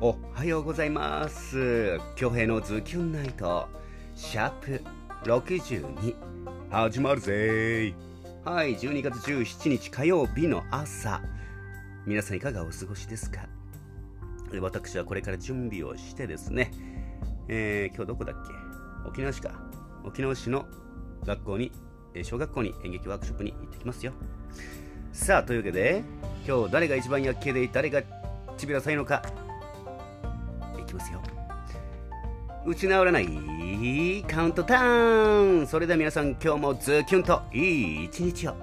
はようございます。京平のズキュンナイトシャープ62始まるぜ。はい12月17日火曜日の朝。皆さんいかがお過ごしですか？私はこれから準備をしてですね、えー、今日どこだっけ？沖縄市か。沖縄市の学校に小学校に演劇ワークショップに行ってきますよ。さあというわけで今日誰が一番薬系で誰がちびらさいのか。いきますよ。打ち直らないカウントターン。それでは皆さん今日もズキュンといい一日を。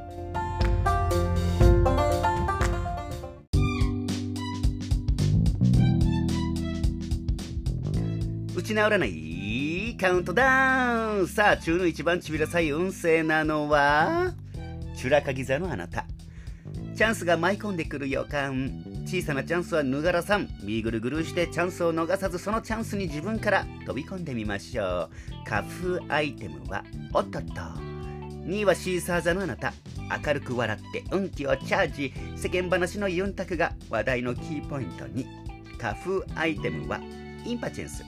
打ち直らないカウントダウン。さあ中の一番ちびらさい運勢なのはチュラカギ座のあなた。チャンスが舞い込んでくる予感。小さなチャンスはぬがらさん。ミーグルグルしてチャンスを逃さずそのチャンスに自分から飛び込んでみましょう。花風アイテムはおっとっと。2位はシーサー座のあなた。明るく笑って運気をチャージ。世間話のユンタクが話題のキーポイントに。花風アイテムはインパチェンス。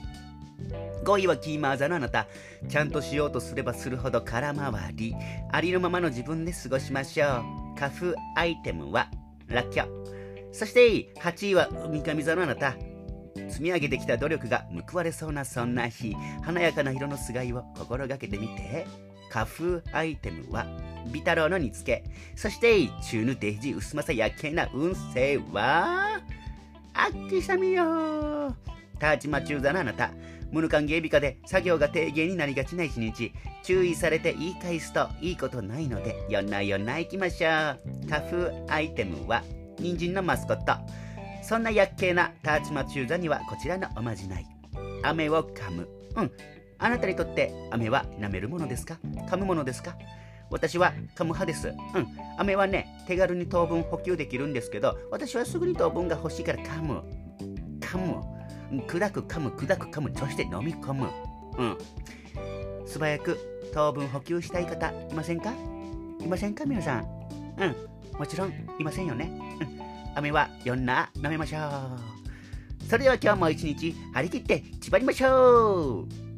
5位はキーマー座のあなた。ちゃんとしようとすればするほど空回り。ありのままの自分で過ごしましょう。花風アイテムはラッキョそして8位は三上座のあなた。積み上げてきた努力が報われそうなそんな日。華やかな色のすがいを心がけてみて。花風アイテムはビタロウの煮付け。そして中ぬデジ薄まさやけな運勢は？あっきさみよター。チマチューザのあなた。無ヌカンゲービカで作業が低減になりがちな一日。注意されて言い返すといいことないのでよなよな行きましょう。花風アイテムは？人参のマスコットそんな薬系なターチマチューザにはこちらのおまじない飴を噛むうんあなたにとって飴は舐めるものですか？噛むものですか？私は噛む派です。うん。飴はね、手軽に糖分補給できるんですけど、私はすぐに糖分が欲しいから噛む。噛む。砕く噛む、砕く噛む、そして飲み込む。うん。素早く糖分補給したい方、いませんか？いませんか？皆さん。うん。もちろんいませんよね。雨はよんな舐めましょう。それでは今日も一日張り切って縛りましょう